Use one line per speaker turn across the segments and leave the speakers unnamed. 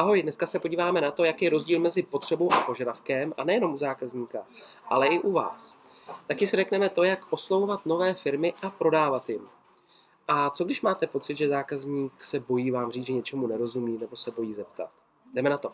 Ahoj, dneska se podíváme na to, jaký je rozdíl mezi potřebou a požadavkem, a nejenom u zákazníka, ale i u vás. Taky si řekneme to, jak oslovovat nové firmy a prodávat jim. A co když máte pocit, že zákazník se bojí vám říct, že něčemu nerozumí nebo se bojí zeptat? Jdeme na to.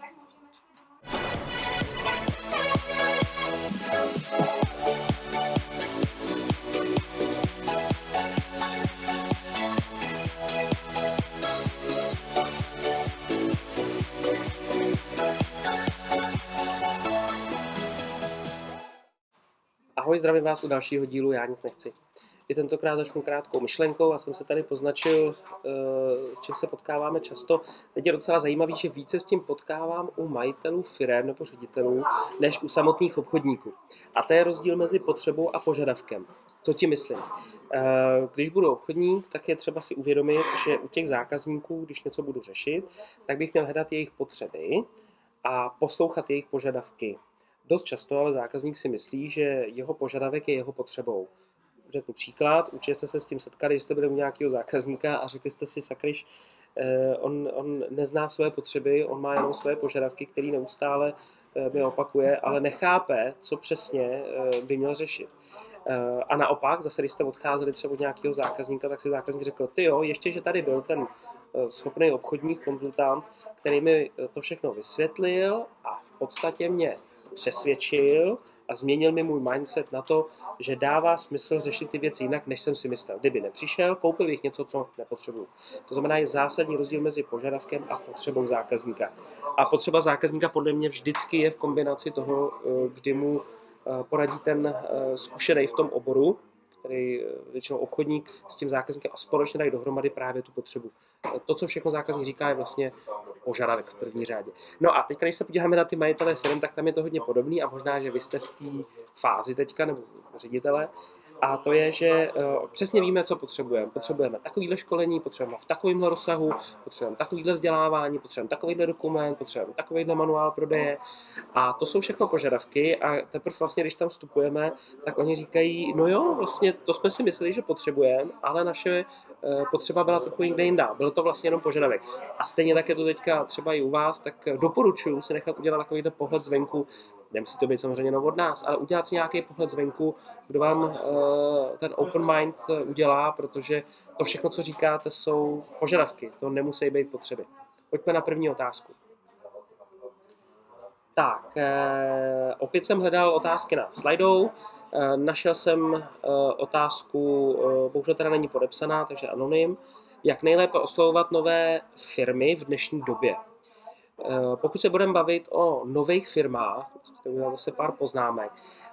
Ahoj, zdravím vás u dalšího dílu Já nic nechci. I tentokrát začnu krátkou myšlenkou. Já jsem se tady poznačil, eh, s čím se potkáváme často. Teď je docela zajímavý, že více s tím potkávám u majitelů firem nebo ředitelů, než u samotných obchodníků. A to je rozdíl mezi potřebou a požadavkem. Co ti myslím? Eh, když budu obchodník, tak je třeba si uvědomit, že u těch zákazníků, když něco budu řešit, tak bych měl hledat jejich potřeby a poslouchat jejich požadavky Dost často ale zákazník si myslí, že jeho požadavek je jeho potřebou. Řeknu příklad, určitě jste se s tím setkali, když jste byli u nějakého zákazníka a řekli jste si, sakryš, eh, on, on nezná své potřeby, on má jenom své požadavky, které neustále eh, mi opakuje, ale nechápe, co přesně eh, by měl řešit. A naopak, zase když jste odcházeli třeba od nějakého zákazníka, tak si zákazník řekl, ty jo, ještě, že tady byl ten schopný obchodní konzultant, který mi to všechno vysvětlil a v podstatě mě přesvědčil a změnil mi můj mindset na to, že dává smysl řešit ty věci jinak, než jsem si myslel. Kdyby nepřišel, koupil bych něco, co nepotřebuju. To znamená, je zásadní rozdíl mezi požadavkem a potřebou zákazníka. A potřeba zákazníka podle mě vždycky je v kombinaci toho, eh, kdy mu eh, poradí ten eh, zkušený v tom oboru, který většinou obchodník s tím zákazníkem a společně dají dohromady právě tu potřebu. To, co všechno zákazník říká, je vlastně požadavek v první řadě. No a teď, když se podíváme na ty majitele firm, tak tam je to hodně podobný a možná, že vy jste v té fázi teďka, nebo ředitele, a to je, že uh, přesně víme, co potřebujeme. Potřebujeme takovýhle školení, potřebujeme v takovémhle rozsahu, potřebujeme takovýhle vzdělávání, potřebujeme takovýhle dokument, potřebujeme takovýhle manuál prodeje. A to jsou všechno požadavky a teprve vlastně, když tam vstupujeme, tak oni říkají, no jo, vlastně to jsme si mysleli, že potřebujeme, ale naše potřeba byla trochu někde jindá. Byl to vlastně jenom požadavek. A stejně tak je to teďka třeba i u vás, tak doporučuji si nechat udělat takovýhle pohled zvenku, nemusí to být samozřejmě jenom od nás, ale udělat si nějaký pohled zvenku, kdo vám uh, ten open mind udělá, protože to všechno, co říkáte, jsou požadavky, to nemusí být potřeby. Pojďme na první otázku. Tak, eh, opět jsem hledal otázky na slajdou. Eh, našel jsem eh, otázku, eh, bohužel teda není podepsaná, takže anonym. Jak nejlépe oslovovat nové firmy v dnešní době? Pokud se budeme bavit o nových firmách, to udělal zase pár poznámek,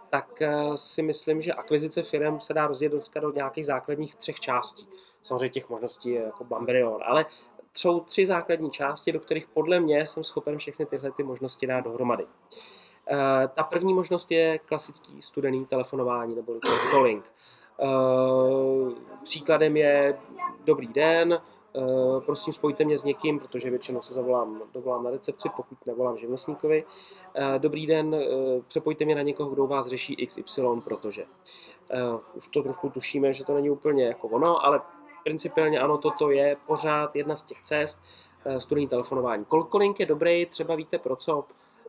tak si myslím, že akvizice firm se dá rozdělit do nějakých základních třech částí. Samozřejmě těch možností je jako bambilion, ale jsou tři základní části, do kterých podle mě jsem schopen všechny tyhle ty možnosti dát dohromady. Eh, ta první možnost je klasický studený telefonování nebo calling. Příkladem je dobrý den, Eh, prosím spojte mě s někým, protože většinou se zavolám, dovolám na recepci, pokud nevolám živnostníkovi. Eh, dobrý den, eh, přepojte mě na někoho, kdo vás řeší XY, protože už to trošku tušíme, že to není úplně jako ono, ale principiálně ano, toto je pořád jedna z těch cest, studijní telefonování. Cold je dobrý, třeba víte pro co?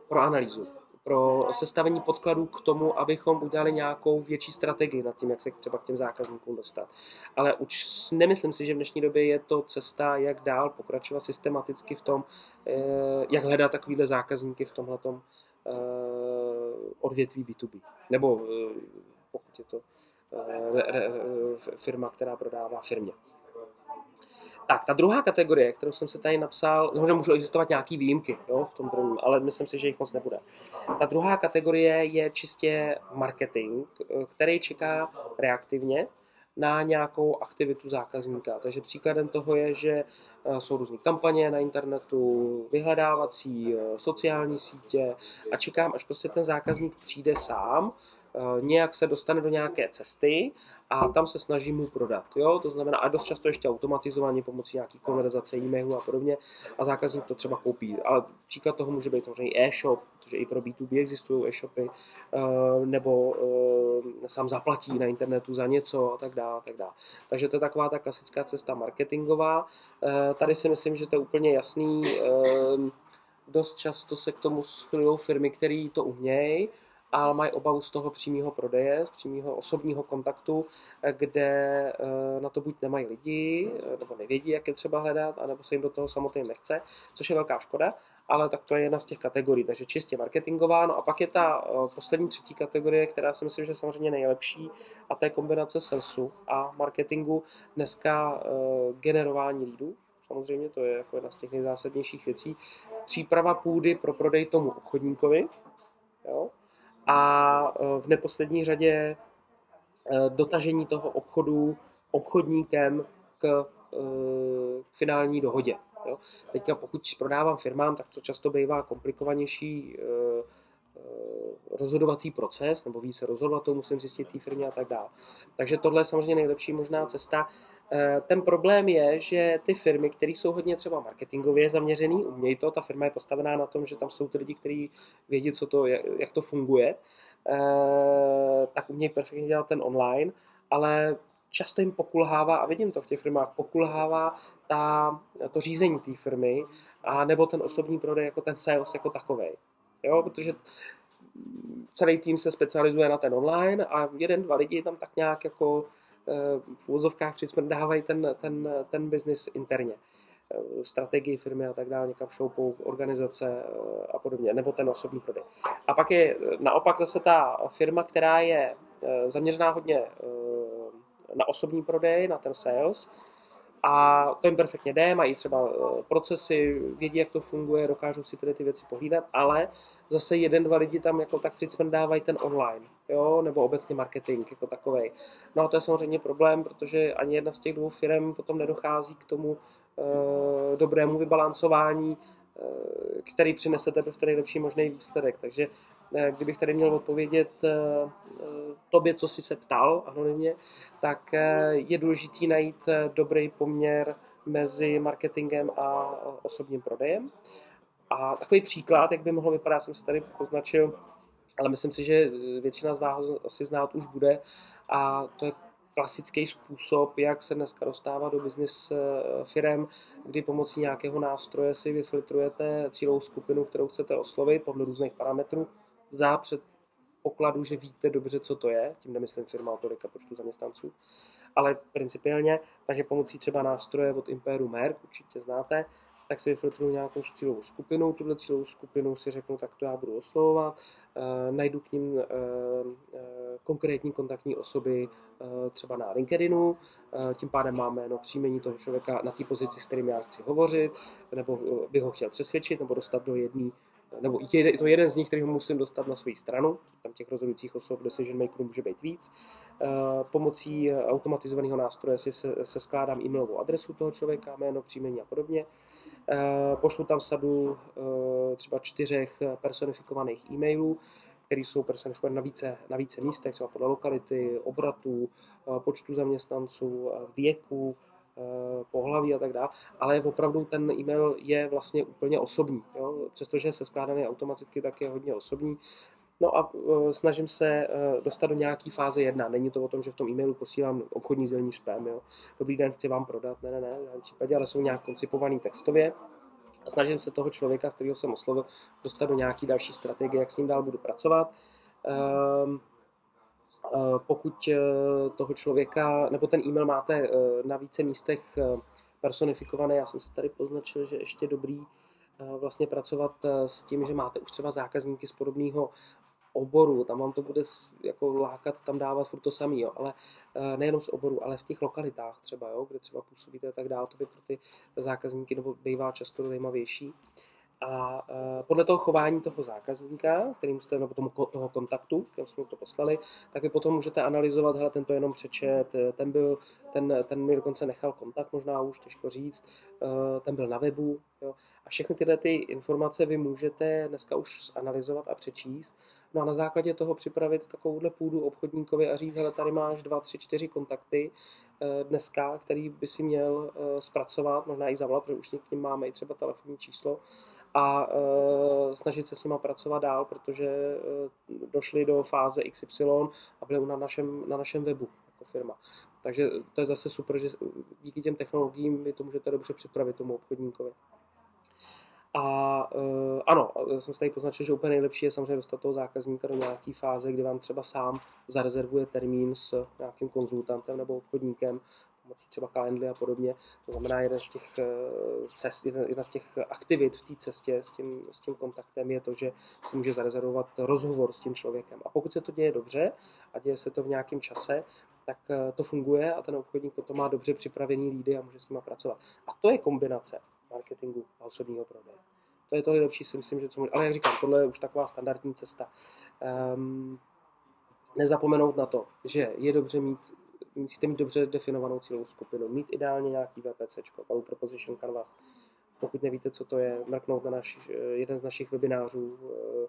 Pro analýzu pro sestavení podkladů k tomu, abychom udělali nějakou větší strategii nad tím, jak se třeba k těm zákazníkům dostat. Ale už nemyslím si, že v dnešní době je to cesta, jak dál pokračovat systematicky v tom, eh, jak hledat takovýhle zákazníky v tomhletom eh, odvětví B2B. Nebo eh, pokud je to firma, která prodává firmě. Tak, ta druhá kategorie, kterou jsem se tady napsal, no, že můžou existovat nějaké výjimky jo, v tom prvním, ale myslím si, že jich moc nebude. Ta druhá kategorie je čistě marketing, který čeká reaktivně na nějakou aktivitu zákazníka. Takže příkladem toho je, že eh, jsou různé kampaně na internetu, vyhledávací, eh, sociální sítě a čekám, až prostě ten zákazník přijde sám, nějak se dostane do nějaké cesty a tam se snaží mu prodat. Jo? To znamená, a dost často ještě automatizovaně pomocí nějaký konverzace, e-mailu a podobně a zákazník to třeba koupí. Ale příklad toho může být samozřejmě e-shop, protože i pro B2B existují e-shopy, eh, nebo eh, sám zaplatí na internetu za něco a tak dále. tak dále. Takže to je taková ta klasická cesta marketingová. Tady si myslím, že to je úplně jasný dost často se k tomu schylují firmy, které to umějí, ale mají obavu z toho přímého prodeje, z přímého osobního kontaktu, kde eh, na to buď nemají lidi, eh, nebo nevědí, jak je třeba hledat, anebo se jim do toho samotně nechce, což je velká škoda, ale tak to je jedna z těch kategorií, takže čistě marketingová. No a pak je ta eh, poslední třetí kategorie, která si myslím, že je samozřejmě nejlepší, a to je kombinace salesu a marketingu. Dneska generování lídů, samozřejmě to je jako jedna z těch nejzásadnějších věcí. Příprava půdy pro prodej tomu obchodníkovi, jo? A e, v neposlední řadě e, dotažení toho obchodu obchodníkem k, e, k finální dohodě. Jo. Teďka pokud prodávám firmám, tak to často bývá komplikovanější rozhodovací proces, nebo více rozhodovat, to musím zjistit té firmě a tak dále. Takže tohle je samozřejmě nejlepší možná cesta. Eh, ten problém je, že ty firmy, které jsou hodně třeba marketingově zaměřený, umějí to, ta firma je postavená na tom, že tam jsou ty lidi, kteří vědí, co to, jak to funguje, eh, tak umějí perfektně dělat ten online, ale často jim pokulhává, a vidím to v těch firmách, pokulhává ta, to řízení té firmy, a nebo ten osobní prodej, jako ten sales jako takový. Jo, protože celý tým se specializuje na ten online a jeden, dva lidi tam tak nějak jako Eh, v úvozovkách přismrdávají ten, ten, ten biznis interně eh, strategii firmy a tak dále, někam šoupou organizace eh, a podobně, nebo ten osobní prodej. A pak je naopak zase ta firma, která je zaměřená hodně na osobní prodej, na ten sales, a to jim perfektně jde, mají třeba procesy, vědí, jak to funguje, dokážou si tedy ty věci pohlídat, ale zase jeden, dva lidi tam jako tak přicmrdávají ten online, jo, nebo obecně marketing jako takový. No a to je samozřejmě problém, protože ani jedna z těch dvou firm potom nedochází k tomu e, dobrému vybalancování, který přinese teprve ten nejlepší možný výsledek. Takže e, kdybych tady měl odpovědět e, tobě, co jsi se ptal anonymně, tak je důležité najít dobrý poměr mezi marketingem a osobním prodejem. A takový příklad, jak by mohlo vypadat, jsem se tady poznačil, ale myslím si, že většina z vás asi znát už bude. A to je klasický způsob, jak se dneska dostává do business eh, firm, kdy pomocí nějakého nástroje si vyfiltrujete cílovou skupinu, kterou chcete oslovit podle různých parametrů za předpokladu, že víte dobře, co to je, tím nemyslím firma o tolika počtu zaměstnanců, ale principiálně, takže pomocí třeba nástroje od Imperu Merck, určitě znáte, tak si vyfiltruju nějakou cílovou skupinu, tuhle cílovou skupinu si řeknu, tak to já budu oslovovat, e, najdu k ním e, e, konkrétní kontaktní osoby třeba na LinkedInu, tím pádem máme jméno příjmení toho člověka na té pozici, s kterým já chci hovořit, nebo bych ho chtěl přesvědčit, nebo dostat do jedné nebo je to jeden z nich, který ho musím dostat na svou stranu, tam těch rozhodujících osob decision makerů může být víc. Eh, pomocí automatizovaného nástroje si se, se skládám e-mailovou adresu toho člověka, jméno, příjmení a podobně. Eh, pošlu tam sadu eh, třeba čtyřech personifikovaných e-mailů, které jsou personifikované na více, na více místech, třeba podle lokality, obratů, počtu zaměstnanců, věku, pohlaví a tak dále, ale opravdu ten e-mail je vlastně úplně osobní. Jo? Přestože se skládaný automaticky, tak je hodně osobní. No a uh, snažím se uh, dostat do nějaké fáze jedna. Není to o tom, že v tom e-mailu posílám obchodní sdělení spam. Jo? Dobrý den, chci vám prodat. Ne, ne, ne, v případě, ale jsou nějak koncipovaný textově. A snažím se toho člověka, z kterého jsem oslovil, dostat do nějaké další strategie, jak s ním dál budu pracovat. Um, Eh, pokud eh, toho člověka, nebo ten e-mail máte eh, na více místech personifikované, já jsem se tady poznačil, že ještě dobrý vlastně pracovat s tím, že máte už třeba zákazníky z podobného oboru, tam vám to bude jako lákat tam dávat furt to samý, jo, ale nejenom z oboru, ale v těch lokalitách třeba, jo, kde třeba působíte a tak dále, to by pro ty zákazníky nebo bývá často zajímavější. A e, podle toho chování toho zákazníka, kterým jste, nebo tomu, toho kontaktu, kterým jsme to poslali, tak vy potom můžete analyzovat, hele, ten to jenom přečet, e, ten, byl, ten, ten mi dokonce nechal kontakt, možná už těžko říct, e, ten byl na webu. Jo. A všechny tyhle ty informace vy můžete dneska už analyzovat a přečíst. No a na základě toho připravit takovouhle půdu obchodníkovi a říct, hele, tady máš dva, tři, čtyři kontakty dneska, který by si měl zpracovat, možná i zavolat, protože už k máme i třeba telefonní číslo a e, snažit se s nima pracovat dál, protože e, došli do fáze XY a byli na našem, na našem webu jako firma. Takže to je zase super, že díky těm technologiím vy to můžete dobře připravit tomu obchodníkovi. A uh, ano, jsem se tady poznačil, že úplně nejlepší je samozřejmě dostat toho zákazníka do nějaké fáze, kdy vám třeba sám zarezervuje termín s nějakým konzultantem nebo obchodníkem, pomocí třeba Calendly a podobně. To znamená, jeden z těch, eh, cest, jedna z těch aktivit v té cestě s tím, s tím kontaktem je to, že si může zarezervovat rozhovor s tím člověkem. A pokud se to děje dobře a děje se to v nějakém čase, tak eh, to funguje a ten obchodník potom má dobře připravený lídy a může s nimi pracovat. A to je kombinace marketingu a osobního prodeje. To je to nejlepší, si myslím, že co může. Ale jak říkám, tohle je už taková standardní cesta. Um, nezapomenout na to, že je dobře mít musíte mít dobře definovanou cílovou skupinu, mít ideálně nějaký VPC, Value Proposition Canvas. Pokud nevíte, co to je, mrknout na naš, jeden z našich webinářů, eh,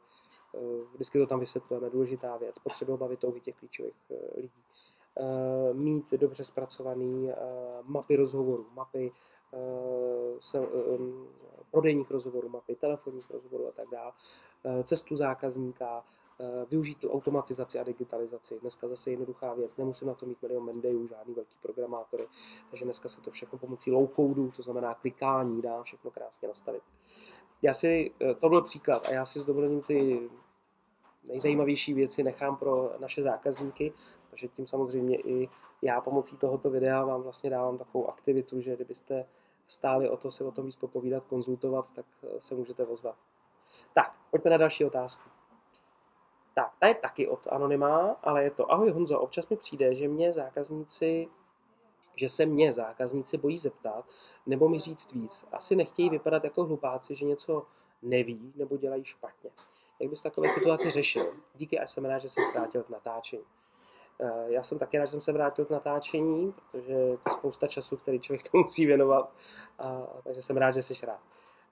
eh, vždycky to tam vysvětlujeme, důležitá věc, potřebuje bavit touhy těch klíčových lidí. Mít dobře zpracované mapy rozhovorů, mapy se, prodejních rozhovorů, mapy telefonních rozhovorů a tak dále, cestu zákazníka, Eh, využít tu automatizaci a digitalizaci. Dneska zase jednoduchá věc, nemusím na to mít milion Mendejů, žádný velký programátory, takže dneska se to všechno pomocí low codeu, to znamená klikání, dá všechno krásně nastavit. Já si, eh, to byl příklad a já si s dovolením ty nejzajímavější věci nechám pro naše zákazníky, takže tím samozřejmě i já pomocí tohoto videa vám vlastně dávám takovou aktivitu, že kdybyste stáli o to se o tom víc popovídat, konzultovat, tak eh, se můžete ozvat. Tak, pojďme na další otázku. Tak, ta je taky od Anonyma, ale je to Ahoj Honzo, občas mi přijde, že mě zákazníci že se mě zákazníci bojí zeptat nebo mi říct víc. Asi nechtějí vypadat jako hlupáci, že něco neví nebo dělají špatně. Jak bys takové situaci řešil? Díky a jsem rád, že jsem vrátil k natáčení. Eh, já jsem taky rád, že jsem se vrátil k natáčení, protože to je spousta času, který člověk to musí věnovat, a, takže jsem rád, že jsi rád.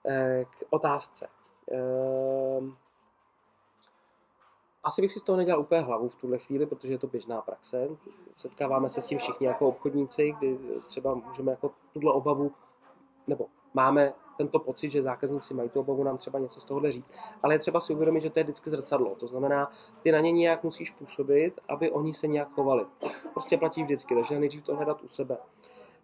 Eh, k otázce. Ehm, asi bych si z toho nedělal úplně hlavu v tuhle chvíli, protože je to běžná praxe. Setkáváme se s tím všichni jako obchodníci, kdy třeba můžeme jako tuhle obavu, nebo máme tento pocit, že zákazníci mají tu obavu nám třeba něco z tohohle říct, ale je třeba si uvědomit, že to je vždycky zrcadlo. To znamená, ty na ně nějak musíš působit, aby oni se nějak chovali. Prostě platí vždycky, takže nejdřív to hledat u sebe.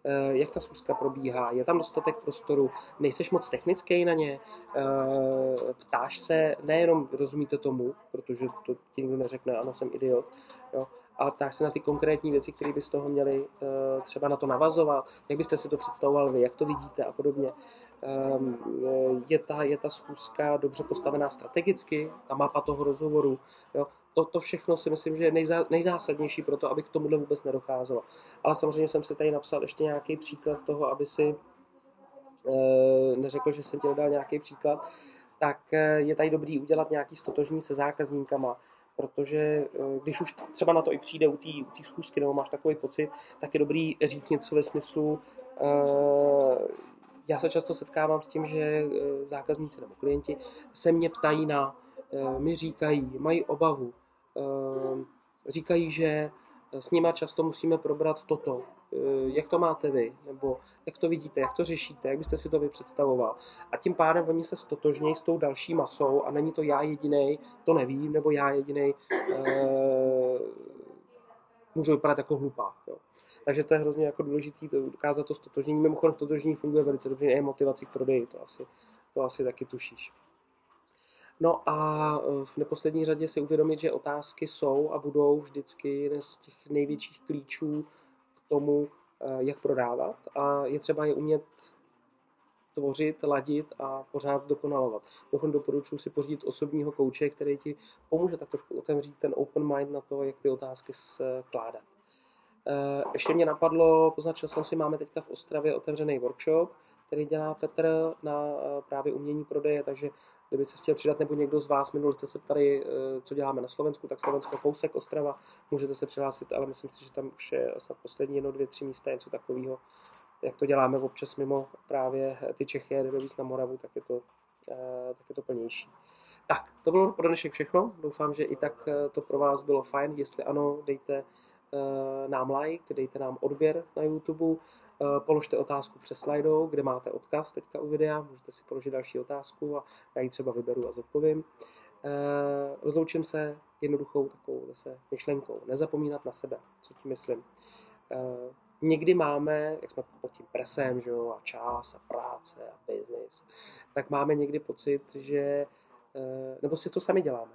Eh, jak ta schůzka probíhá, je tam dostatek prostoru, nejseš moc technický na ně, eh, ptáš se, nejenom rozumíte tomu, protože to ti neřekne, ano, jsem idiot, jo, ale ptáš se na ty konkrétní věci, které by z toho měli eh, třeba na to navazovat, jak byste si to představoval vy, jak to vidíte a podobně. Ehm, je ta, je ta schůzka dobře postavená strategicky, ta mapa toho rozhovoru, jo, to, to všechno si myslím, že je nejzá, nejzásadnější pro to, aby k tomuhle vůbec nedocházelo. Ale samozřejmě jsem si tady napsal ještě nějaký příklad toho, aby si e, neřekl, že jsem ti dal nějaký příklad, tak je tady dobrý udělat nějaký stotožní se zákazníkama, protože e, když už třeba na to i přijde u té schůzky, nebo máš takový pocit, tak je dobrý říct něco ve smyslu, e, já se často setkávám s tím, že zákazníci nebo klienti se mě ptají na, mi říkají, mají obavu, říkají, že s nima často musíme probrat toto. Ehm, jak to máte vy? Nebo jak to vidíte? Jak to řešíte? Jak byste si to vy představoval? A tím pádem oni se stotožnějí s tou další masou a není to já jediný, to nevím, nebo já jediný e, můžu vypadat jako hlupák. Jo. Takže to je hrozně jako důležité ukázat to stotožnění. Mimochodem, stotožnění funguje velice dobře i motivací k prodeji, to asi, to asi taky tušíš. No a e, v neposlední řadě si uvědomit, že otázky jsou a budou vždycky jeden z těch největších klíčů tomu, e, jak prodávat a je třeba je umět tvořit, ladit a pořád zdokonalovat. Dokonce doporučuji si pořídit osobního kouče, který ti pomůže tak trošku otevřít ten open mind na to, jak ty otázky skládat. E, ještě mě napadlo, poznačil jsem si, máme teďka v Ostravě otevřený workshop, který dělá Petr na právě umění prodeje, takže kdyby se chtěl přidat, nebo někdo z vás minul jste se ptali, eh, co děláme na Slovensku, tak Slovensko kousek Ostrava, můžete se přihlásit, ale myslím si, že tam už je snad poslední jedno, dvě, tři místa, něco takového. Jak to děláme občas mimo právě ty Čechy, jdeme víc na Moravu, tak je to, eh, tak je to plnější. Tak, to bylo pro dnešek všechno. Doufám, že i tak eh, to pro vás bylo fajn. Jestli ano, dejte nám like, dejte nám odběr na YouTube, Eh, položte otázku přes slidou, kde máte odkaz teďka u videa, můžete si položit další otázku a já ji třeba vyberu a zodpovím. Eh, rozloučím se jednoduchou takovou zase myšlenkou. Nezapomínat na sebe, co tím myslím. Eh, někdy máme, jak jsme pod tím presem, že jo, a čas a práce a business, tak máme někdy pocit, že, eh, nebo si to sami děláme,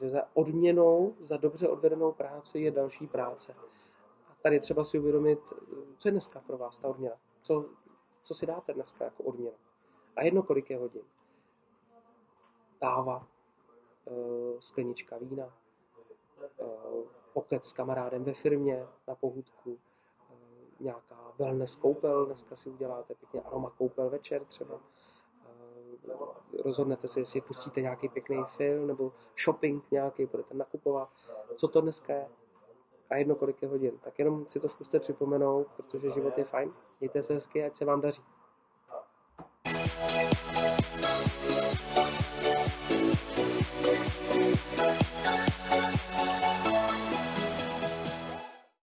že za odměnou za dobře odvedenou práci je další práce. Tady třeba si uvědomit, co je dneska pro vás ta odměna. Co, co si dáte dneska jako odměnu. A jedno, kolik je hodin. Káva, eh, sklenička vína, eh, pokec s kamarádem ve firmě na pohudku, eh, nějaká wellness koupel, dneska si uděláte pěkně aroma koupel večer třeba. Rozhodnete se, jestli pustíte nějaký pěkný film nebo shopping nějaký, budete nakupovat. Co to dneska je? A jedno, kolik je hodin. Tak jenom si to zkuste připomenout, protože život je fajn. Mějte se hezky, ať se vám daří.